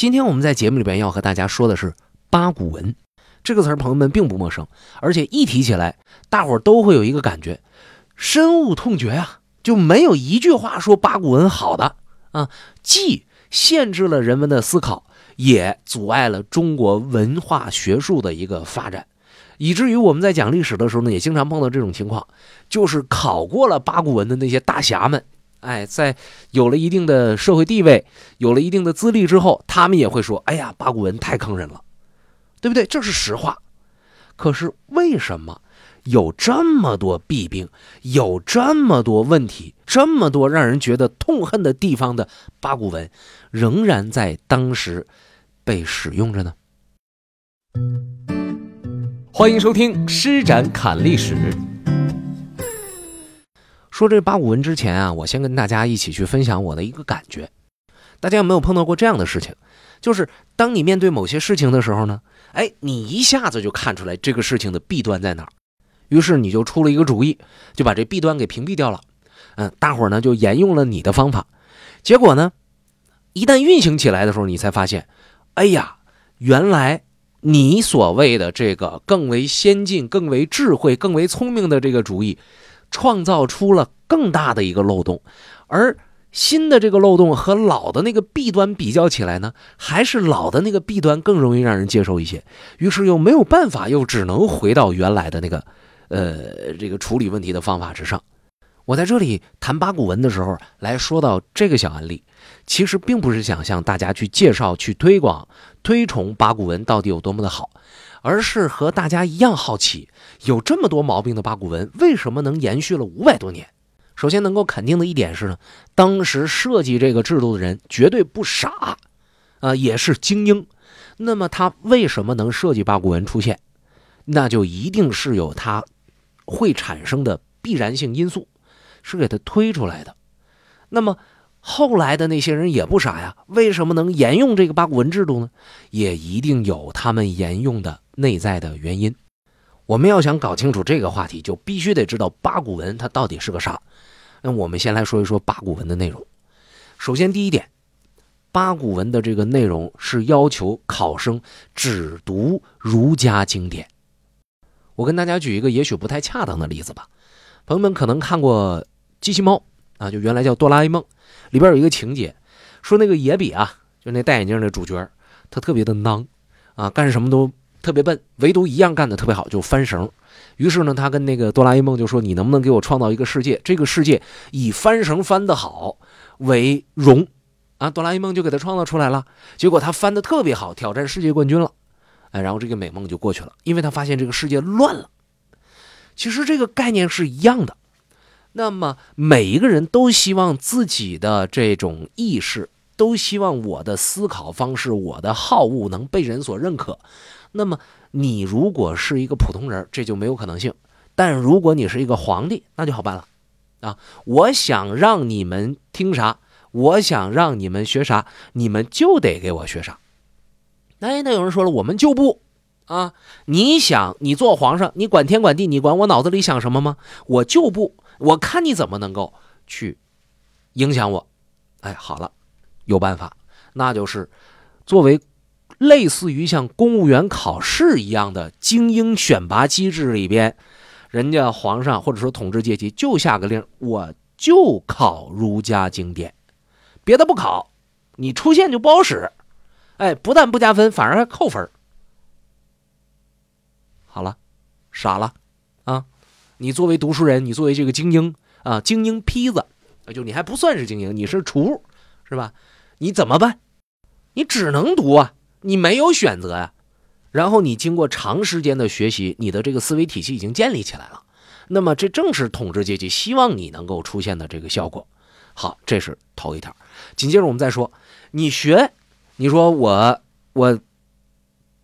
今天我们在节目里边要和大家说的是八股文这个词儿，朋友们并不陌生，而且一提起来，大伙儿都会有一个感觉，深恶痛绝啊！就没有一句话说八股文好的啊，既限制了人们的思考，也阻碍了中国文化学术的一个发展，以至于我们在讲历史的时候呢，也经常碰到这种情况，就是考过了八股文的那些大侠们。哎，在有了一定的社会地位、有了一定的资历之后，他们也会说：“哎呀，八股文太坑人了，对不对？”这是实话。可是为什么有这么多弊病，有这么多问题，这么多让人觉得痛恨的地方的八股文，仍然在当时被使用着呢？欢迎收听《施展侃历史》。说这八股文之前啊，我先跟大家一起去分享我的一个感觉。大家有没有碰到过这样的事情？就是当你面对某些事情的时候呢，哎，你一下子就看出来这个事情的弊端在哪儿，于是你就出了一个主意，就把这弊端给屏蔽掉了。嗯，大伙儿呢就沿用了你的方法，结果呢，一旦运行起来的时候，你才发现，哎呀，原来你所谓的这个更为先进、更为智慧、更为聪明的这个主意。创造出了更大的一个漏洞，而新的这个漏洞和老的那个弊端比较起来呢，还是老的那个弊端更容易让人接受一些。于是又没有办法，又只能回到原来的那个，呃，这个处理问题的方法之上。我在这里谈八股文的时候，来说到这个小案例，其实并不是想向大家去介绍、去推广、推崇八股文到底有多么的好。而是和大家一样好奇，有这么多毛病的八股文为什么能延续了五百多年？首先能够肯定的一点是呢，当时设计这个制度的人绝对不傻，啊，也是精英。那么他为什么能设计八股文出现？那就一定是有它会产生的必然性因素，是给他推出来的。那么。后来的那些人也不傻呀，为什么能沿用这个八股文制度呢？也一定有他们沿用的内在的原因。我们要想搞清楚这个话题，就必须得知道八股文它到底是个啥。那我们先来说一说八股文的内容。首先，第一点，八股文的这个内容是要求考生只读儒家经典。我跟大家举一个也许不太恰当的例子吧。朋友们可能看过《机器猫》啊，就原来叫《哆啦 A 梦》。里边有一个情节，说那个野比啊，就那戴眼镜的主角，他特别的囊啊，干什么都特别笨，唯独一样干的特别好，就翻绳。于是呢，他跟那个哆啦 A 梦就说：“你能不能给我创造一个世界？这个世界以翻绳翻得好为荣啊！”哆啦 A 梦就给他创造出来了。结果他翻得特别好，挑战世界冠军了。哎，然后这个美梦就过去了，因为他发现这个世界乱了。其实这个概念是一样的。那么每一个人都希望自己的这种意识，都希望我的思考方式、我的好恶能被人所认可。那么你如果是一个普通人，这就没有可能性；但如果你是一个皇帝，那就好办了。啊，我想让你们听啥，我想让你们学啥，你们就得给我学啥。哎，那有人说了，我们就不啊！你想，你做皇上，你管天管地，你管我脑子里想什么吗？我就不。我看你怎么能够去影响我？哎，好了，有办法，那就是作为类似于像公务员考试一样的精英选拔机制里边，人家皇上或者说统治阶级就下个令，我就考儒家经典，别的不考，你出现就不好使。哎，不但不加分，反而还扣分。好了，傻了！你作为读书人，你作为这个精英啊，精英坯子，就你还不算是精英，你是厨，是吧？你怎么办？你只能读啊，你没有选择呀。然后你经过长时间的学习，你的这个思维体系已经建立起来了。那么这正是统治阶级希望你能够出现的这个效果。好，这是头一条。紧接着我们再说，你学，你说我我。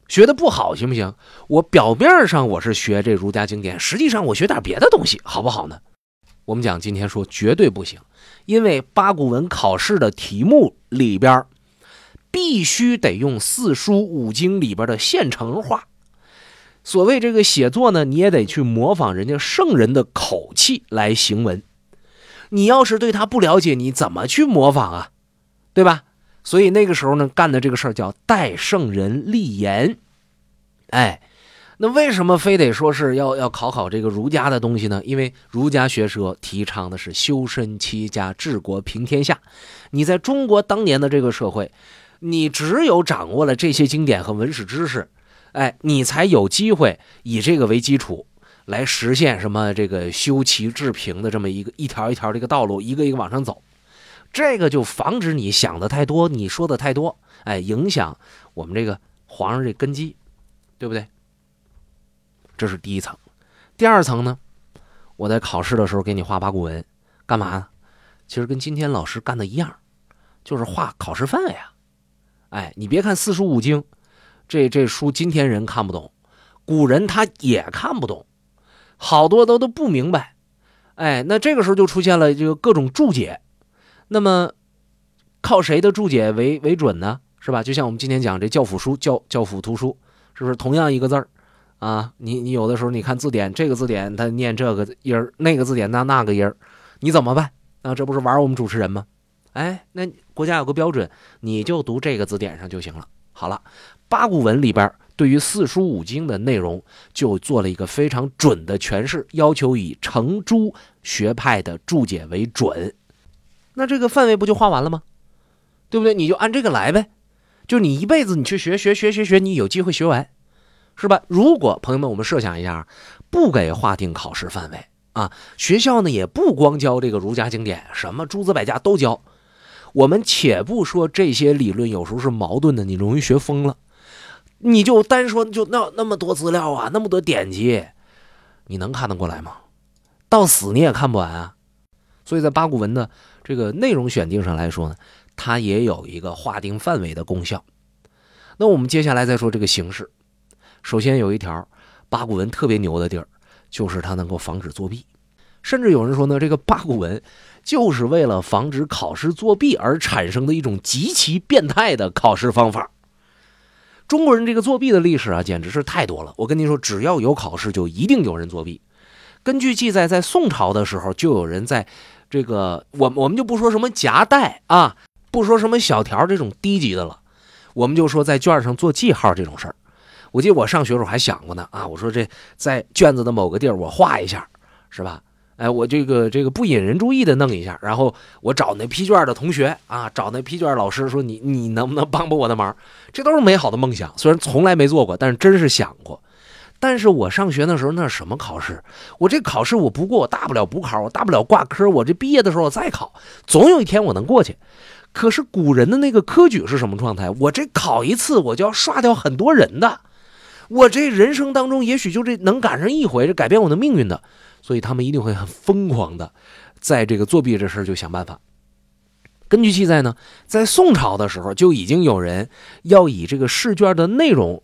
学的不好行不行？我表面上我是学这儒家经典，实际上我学点别的东西，好不好呢？我们讲今天说绝对不行，因为八股文考试的题目里边必须得用四书五经里边的现成话。所谓这个写作呢，你也得去模仿人家圣人的口气来行文。你要是对他不了解，你怎么去模仿啊？对吧？所以那个时候呢，干的这个事儿叫代圣人立言。哎，那为什么非得说是要要考考这个儒家的东西呢？因为儒家学说提倡的是修身齐家治国平天下。你在中国当年的这个社会，你只有掌握了这些经典和文史知识，哎，你才有机会以这个为基础来实现什么这个修齐治平的这么一个一条一条这个道路，一个一个往上走。这个就防止你想的太多，你说的太多，哎，影响我们这个皇上这根基，对不对？这是第一层。第二层呢，我在考试的时候给你画八股文，干嘛呢？其实跟今天老师干的一样，就是画考试范围啊。哎，你别看四书五经，这这书今天人看不懂，古人他也看不懂，好多都都不明白。哎，那这个时候就出现了这个各种注解。那么，靠谁的注解为为准呢？是吧？就像我们今天讲这教辅书、教教辅图书，是不是同样一个字儿啊？你你有的时候你看字典，这个字典它念这个音儿，那个字典那那个音儿，你怎么办？啊，这不是玩我们主持人吗？哎，那国家有个标准，你就读这个字典上就行了。好了，八股文里边对于四书五经的内容就做了一个非常准的诠释，要求以程朱学派的注解为准。那这个范围不就画完了吗？对不对？你就按这个来呗。就你一辈子你去学学学学学，你有机会学完，是吧？如果朋友们，我们设想一下，不给划定考试范围啊，学校呢也不光教这个儒家经典，什么诸子百家都教。我们且不说这些理论有时候是矛盾的，你容易学疯了。你就单说就那那么多资料啊，那么多典籍，你能看得过来吗？到死你也看不完啊。所以在八股文的这个内容选定上来说呢，它也有一个划定范围的功效。那我们接下来再说这个形式。首先有一条八股文特别牛的地儿，就是它能够防止作弊。甚至有人说呢，这个八股文就是为了防止考试作弊而产生的一种极其变态的考试方法。中国人这个作弊的历史啊，简直是太多了。我跟您说，只要有考试，就一定有人作弊。根据记载，在宋朝的时候，就有人在。这个我我们就不说什么夹带啊，不说什么小条这种低级的了，我们就说在卷上做记号这种事儿。我记得我上学时候还想过呢啊，我说这在卷子的某个地儿我画一下，是吧？哎，我这个这个不引人注意的弄一下，然后我找那批卷的同学啊，找那批卷老师说你你能不能帮帮我的忙？这都是美好的梦想，虽然从来没做过，但是真是想过。但是我上学那时候，那是什么考试？我这考试我不过，我大不了补考，我大不了挂科。我这毕业的时候我再考，总有一天我能过去。可是古人的那个科举是什么状态？我这考一次，我就要刷掉很多人的。我这人生当中，也许就这能赶上一回，这改变我的命运的。所以他们一定会很疯狂的，在这个作弊这事儿就想办法。根据记载呢，在宋朝的时候就已经有人要以这个试卷的内容。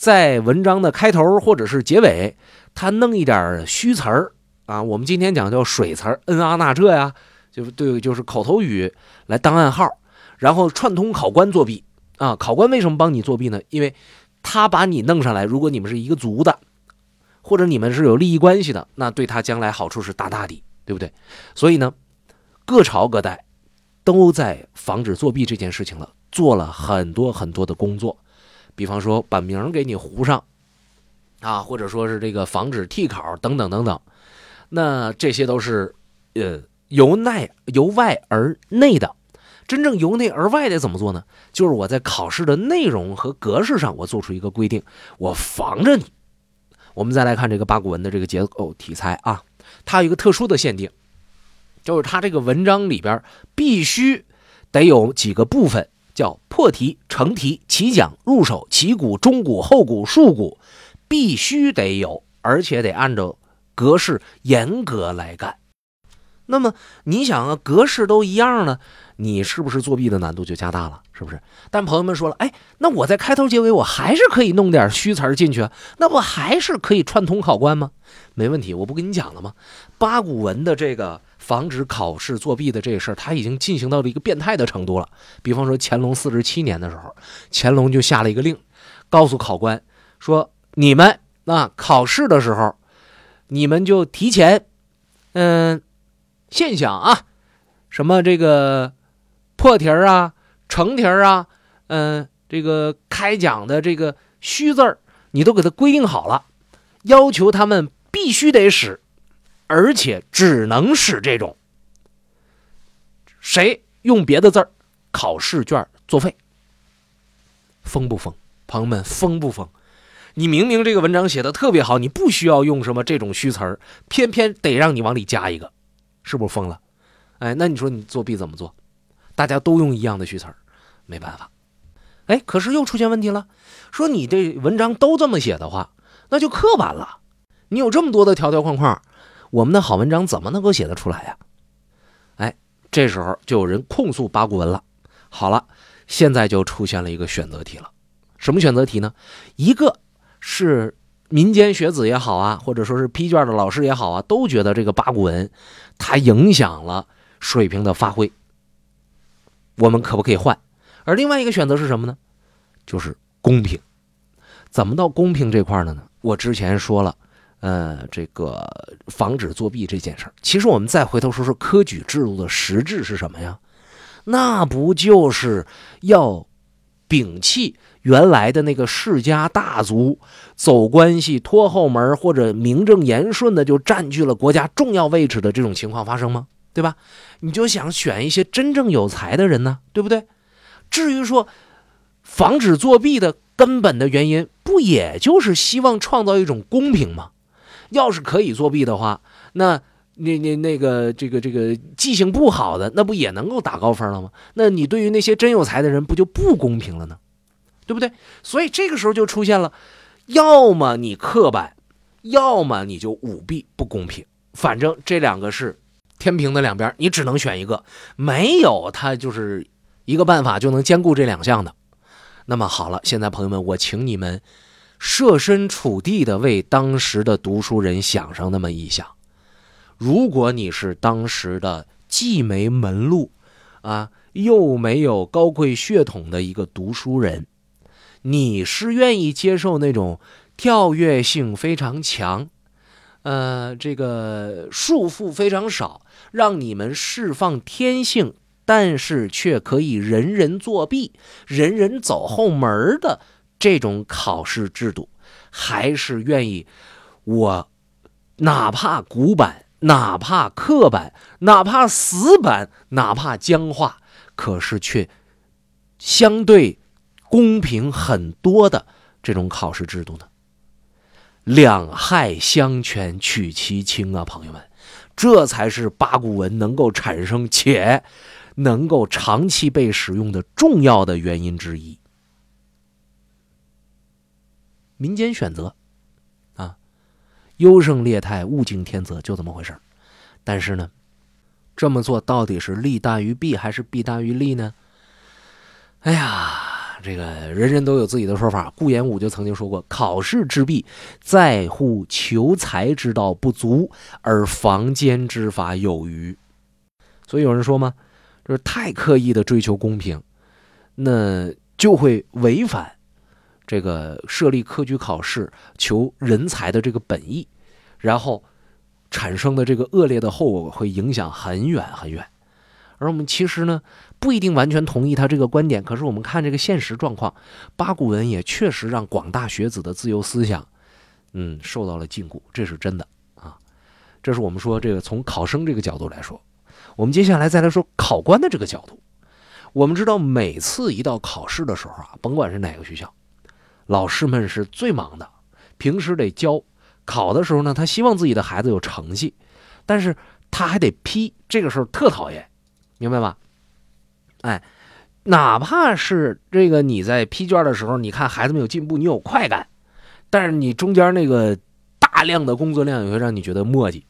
在文章的开头或者是结尾，他弄一点虚词儿啊，我们今天讲叫水词儿，嗯啊那这呀，就是对，就是口头语来当暗号，然后串通考官作弊啊。考官为什么帮你作弊呢？因为他把你弄上来，如果你们是一个族的，或者你们是有利益关系的，那对他将来好处是大大的，对不对？所以呢，各朝各代都在防止作弊这件事情了，做了很多很多的工作。比方说把名给你糊上，啊，或者说是这个防止替考等等等等，那这些都是呃由内由外而内的。真正由内而外的怎么做呢？就是我在考试的内容和格式上，我做出一个规定，我防着你。我们再来看这个八股文的这个结构题材啊，它有一个特殊的限定，就是它这个文章里边必须得有几个部分。叫破题、成题、起讲、入手、起鼓、中鼓、后鼓、竖鼓，必须得有，而且得按照格式严格来干。那么你想啊，格式都一样了，你是不是作弊的难度就加大了？是不是？但朋友们说了，哎，那我在开头结尾我还是可以弄点虚词进去啊，那不还是可以串通考官吗？没问题，我不跟你讲了吗？八股文的这个。防止考试作弊的这事儿，他已经进行到了一个变态的程度了。比方说，乾隆四十七年的时候，乾隆就下了一个令，告诉考官说：“你们啊，考试的时候，你们就提前，嗯，现想啊，什么这个破题儿啊、成题儿啊，嗯、这个开讲的这个虚字儿，你都给它规定好了，要求他们必须得使，而且只能使这种。谁用别的字儿，考试卷作废。疯不疯？朋友们，疯不疯？你明明这个文章写的特别好，你不需要用什么这种虚词儿，偏偏得让你往里加一个，是不是疯了？哎，那你说你作弊怎么做？大家都用一样的虚词儿，没办法。哎，可是又出现问题了，说你这文章都这么写的话，那就刻板了。你有这么多的条条框框，我们的好文章怎么能够写得出来呀？哎，这时候就有人控诉八股文了。好了，现在就出现了一个选择题了。什么选择题呢？一个是民间学子也好啊，或者说是批卷的老师也好啊，都觉得这个八股文它影响了水平的发挥。我们可不可以换？而另外一个选择是什么呢？就是公平。怎么到公平这块了呢？我之前说了，呃，这个防止作弊这件事儿，其实我们再回头说说科举制度的实质是什么呀？那不就是要摒弃原来的那个世家大族走关系、拖后门或者名正言顺的就占据了国家重要位置的这种情况发生吗？对吧？你就想选一些真正有才的人呢，对不对？至于说防止作弊的根本的原因，不也就是希望创造一种公平吗？要是可以作弊的话，那那那那个这个这个记性不好的，那不也能够打高分了吗？那你对于那些真有才的人，不就不公平了呢？对不对？所以这个时候就出现了，要么你刻板，要么你就舞弊不公平。反正这两个是天平的两边，你只能选一个，没有它就是一个办法就能兼顾这两项的。那么好了，现在朋友们，我请你们设身处地的为当时的读书人想上那么一想：如果你是当时的既没门路啊，又没有高贵血统的一个读书人，你是愿意接受那种跳跃性非常强，呃，这个束缚非常少，让你们释放天性，但是却可以人人作弊、人人走后门的这种考试制度，还是愿意我哪怕古板，哪怕刻板，哪怕死板，哪怕僵化，可是却相对公平很多的这种考试制度呢？两害相权取其轻啊，朋友们，这才是八股文能够产生且能够长期被使用的重要的原因之一。民间选择啊，优胜劣汰，物竞天择，就这么回事但是呢，这么做到底是利大于弊还是弊大于利呢？哎呀！这个人人都有自己的说法。顾炎武就曾经说过：“考试之弊，在乎求才之道不足，而防奸之法有余。”所以有人说嘛，就是太刻意的追求公平，那就会违反这个设立科举考试求人才的这个本意，然后产生的这个恶劣的后果会影响很远很远。而我们其实呢，不一定完全同意他这个观点。可是我们看这个现实状况，八股文也确实让广大学子的自由思想，嗯，受到了禁锢，这是真的啊。这是我们说这个从考生这个角度来说。我们接下来再来说考官的这个角度。我们知道，每次一到考试的时候啊，甭管是哪个学校，老师们是最忙的，平时得教，考的时候呢，他希望自己的孩子有成绩，但是他还得批，这个时候特讨厌。明白吧？哎，哪怕是这个你在批卷的时候，你看孩子们有进步，你有快感，但是你中间那个大量的工作量也会让你觉得磨叽。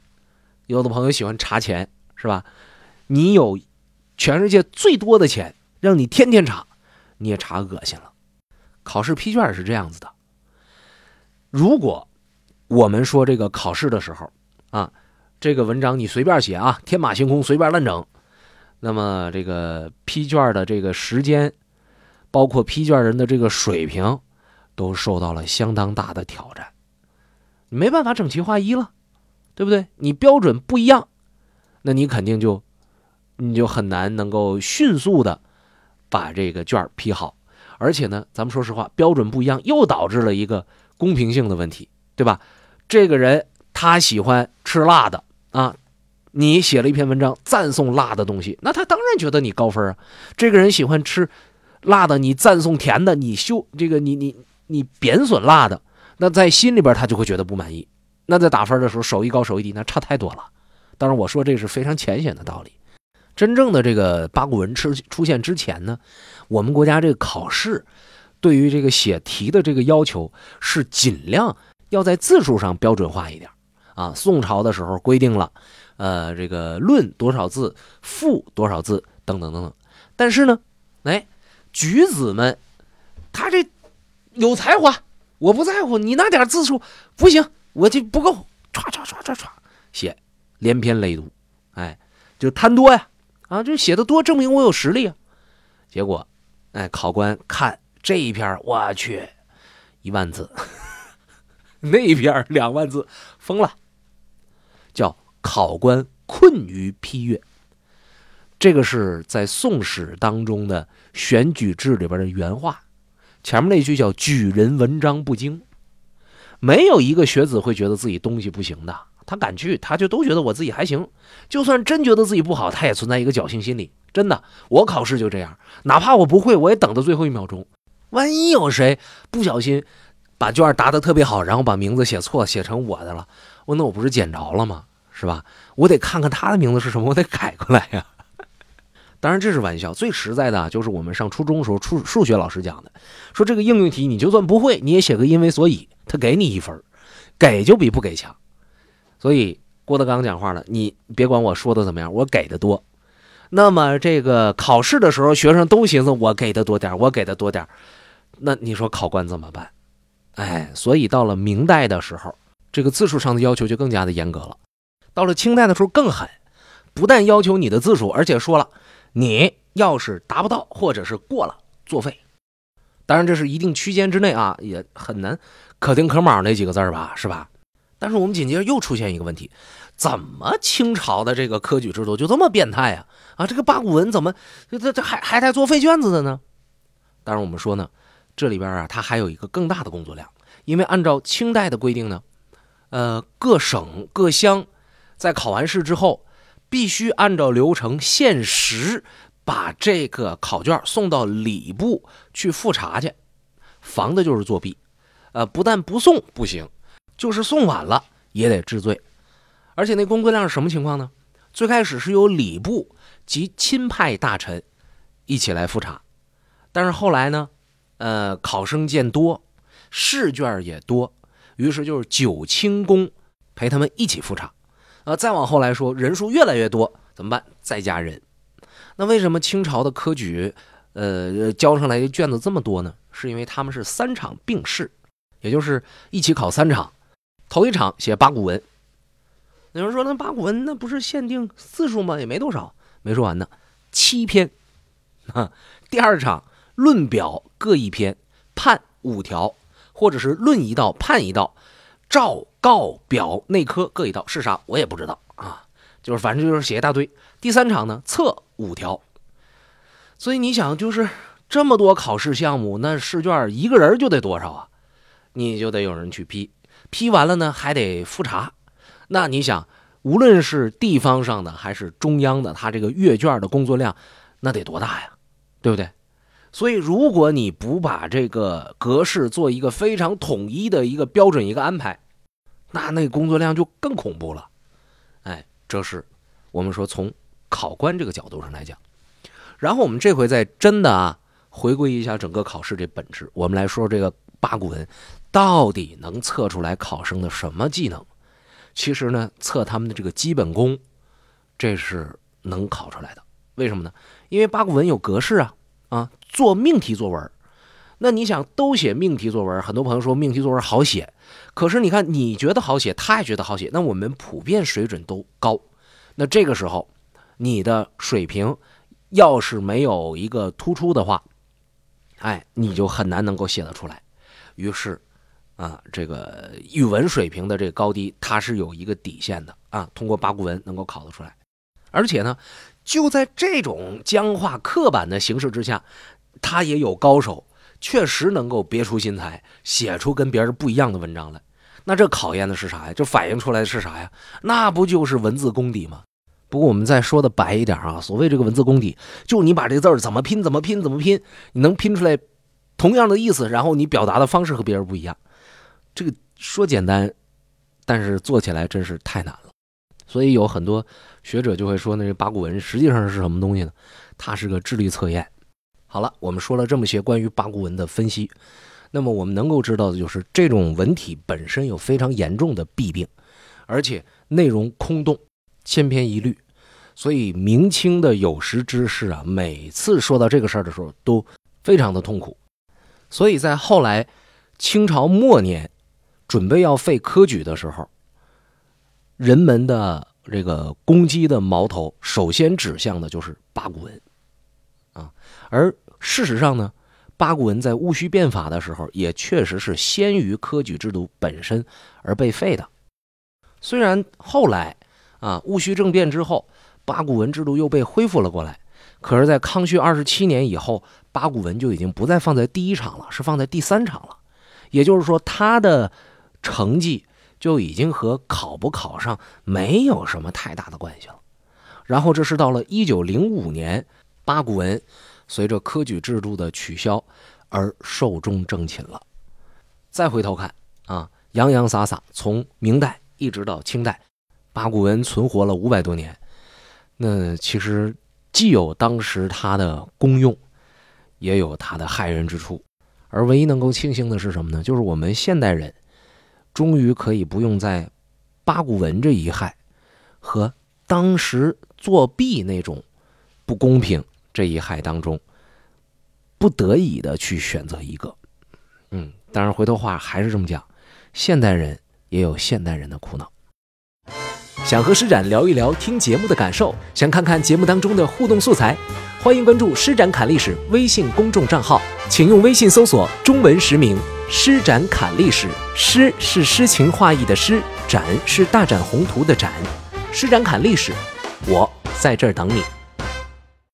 有的朋友喜欢查钱，是吧？你有全世界最多的钱，让你天天查，你也查恶心了。考试批卷是这样子的：如果我们说这个考试的时候啊，这个文章你随便写啊，天马行空，随便乱整。那么这个批卷的这个时间，包括批卷人的这个水平，都受到了相当大的挑战。你没办法整齐划一了，对不对？你标准不一样，那你肯定就，你就很难能够迅速的把这个卷批好。而且呢，咱们说实话，标准不一样，又导致了一个公平性的问题，对吧？这个人他喜欢吃辣的啊，你写了一篇文章赞颂辣的东西，那他当然觉得你高分啊。这个人喜欢吃辣的，你赞颂甜的，你修这个你你你贬损辣的，那在心里边他就会觉得不满意。那在打分的时候，手艺高手艺低，那差太多了。当然，我说这是非常浅显的道理。真正的这个八股文出出现之前呢，我们国家这个考试对于这个写题的这个要求是尽量要在字数上标准化一点啊。宋朝的时候规定了，呃，这个论多少字，赋多少字，等等等等。但是呢，哎，举子们他这有才华，我不在乎你那点字数不行，我这不够，唰唰唰唰唰写，连篇累牍，哎，就贪多呀。啊，这写的多，证明我有实力啊！结果，哎，考官看这一篇，我去，一万字，那一篇两万字，疯了，叫考官困于批阅。这个是在《宋史》当中的选举制里边的原话，前面那句叫“举人文章不精”，没有一个学子会觉得自己东西不行的。他敢去，他就都觉得我自己还行。就算真觉得自己不好，他也存在一个侥幸心理。真的，我考试就这样，哪怕我不会，我也等到最后一秒钟。万一有谁不小心把卷答得特别好，然后把名字写错，写成我的了，我那我不是捡着了吗？是吧？我得看看他的名字是什么，我得改过来呀。当然这是玩笑，最实在的就是我们上初中的时候，数数学老师讲的，说这个应用题你就算不会，你也写个因为所以，他给你一分，给就比不给强。所以郭德纲讲话了，你别管我说的怎么样，我给的多。那么这个考试的时候，学生都寻思我给的多点，我给的多点，那你说考官怎么办？哎，所以到了明代的时候，这个字数上的要求就更加的严格了。到了清代的时候更狠，不但要求你的字数，而且说了，你要是达不到或者是过了，作废。当然这是一定区间之内啊，也很难可丁可卯那几个字吧，是吧？但是我们紧接着又出现一个问题，怎么清朝的这个科举制度就这么变态啊？啊，这个八股文怎么这这这还还带做废卷子的呢？当然我们说呢，这里边啊它还有一个更大的工作量，因为按照清代的规定呢，呃，各省各乡在考完试之后，必须按照流程限时把这个考卷送到礼部去复查去，防的就是作弊。呃，不但不送不行。就是送晚了也得治罪，而且那工作量是什么情况呢？最开始是由礼部及亲派大臣一起来复查，但是后来呢，呃，考生渐多，试卷也多，于是就是九卿宫陪他们一起复查。呃，再往后来说，人数越来越多，怎么办？再加人。那为什么清朝的科举，呃，交上来的卷子这么多呢？是因为他们是三场并试，也就是一起考三场。头一场写八股文，有人说那八股文那不是限定字数吗？也没多少，没说完呢，七篇。啊，第二场论表各一篇，判五条，或者是论一道判一道，诏告表内科各一道，是啥我也不知道啊，就是反正就是写一大堆。第三场呢测五条，所以你想就是这么多考试项目，那试卷一个人就得多少啊？你就得有人去批。批完了呢，还得复查。那你想，无论是地方上的还是中央的，他这个阅卷的工作量，那得多大呀？对不对？所以，如果你不把这个格式做一个非常统一的一个标准一个安排，那那工作量就更恐怖了。哎，这是我们说从考官这个角度上来讲。然后我们这回再真的啊，回归一下整个考试这本质，我们来说这个八股文。到底能测出来考生的什么技能？其实呢，测他们的这个基本功，这是能考出来的。为什么呢？因为八股文有格式啊，啊，做命题作文。那你想都写命题作文，很多朋友说命题作文好写，可是你看你觉得好写，他也觉得好写，那我们普遍水准都高。那这个时候，你的水平要是没有一个突出的话，哎，你就很难能够写得出来。于是。啊，这个语文水平的这个高低，它是有一个底线的啊。通过八股文能够考得出来，而且呢，就在这种僵化刻板的形式之下，他也有高手，确实能够别出心裁，写出跟别人不一样的文章来。那这考验的是啥呀？这反映出来的是啥呀？那不就是文字功底吗？不过我们再说的白一点啊，所谓这个文字功底，就你把这个字儿怎么拼，怎么拼，怎么拼，你能拼出来同样的意思，然后你表达的方式和别人不一样。这个说简单，但是做起来真是太难了。所以有很多学者就会说，那八股文实际上是什么东西呢？它是个智力测验。好了，我们说了这么些关于八股文的分析，那么我们能够知道的就是，这种文体本身有非常严重的弊病，而且内容空洞。千篇一律，所以明清的有识之士啊，每次说到这个事儿的时候，都非常的痛苦。所以在后来清朝末年，准备要废科举的时候，人们的这个攻击的矛头，首先指向的就是八股文啊。而事实上呢，八股文在戊戌变法的时候，也确实是先于科举制度本身而被废的。虽然后来。啊，戊戌政变之后，八股文制度又被恢复了过来。可是，在康熙二十七年以后，八股文就已经不再放在第一场了，是放在第三场了。也就是说，他的成绩就已经和考不考上没有什么太大的关系了。然后，这是到了一九零五年，八股文随着科举制度的取消而寿终正寝了。再回头看啊，洋洋洒洒，从明代一直到清代。八股文存活了五百多年，那其实既有当时它的功用，也有它的害人之处。而唯一能够庆幸的是什么呢？就是我们现代人终于可以不用在八股文这一害和当时作弊那种不公平这一害当中，不得已的去选择一个。嗯，当然回头话还是这么讲，现代人也有现代人的苦恼。想和施展聊一聊听节目的感受，想看看节目当中的互动素材，欢迎关注“施展侃历史”微信公众账号，请用微信搜索中文实名“施展侃历史”。诗是诗情画意的诗，展是大展宏图的展。施展侃历史，我在这儿等你。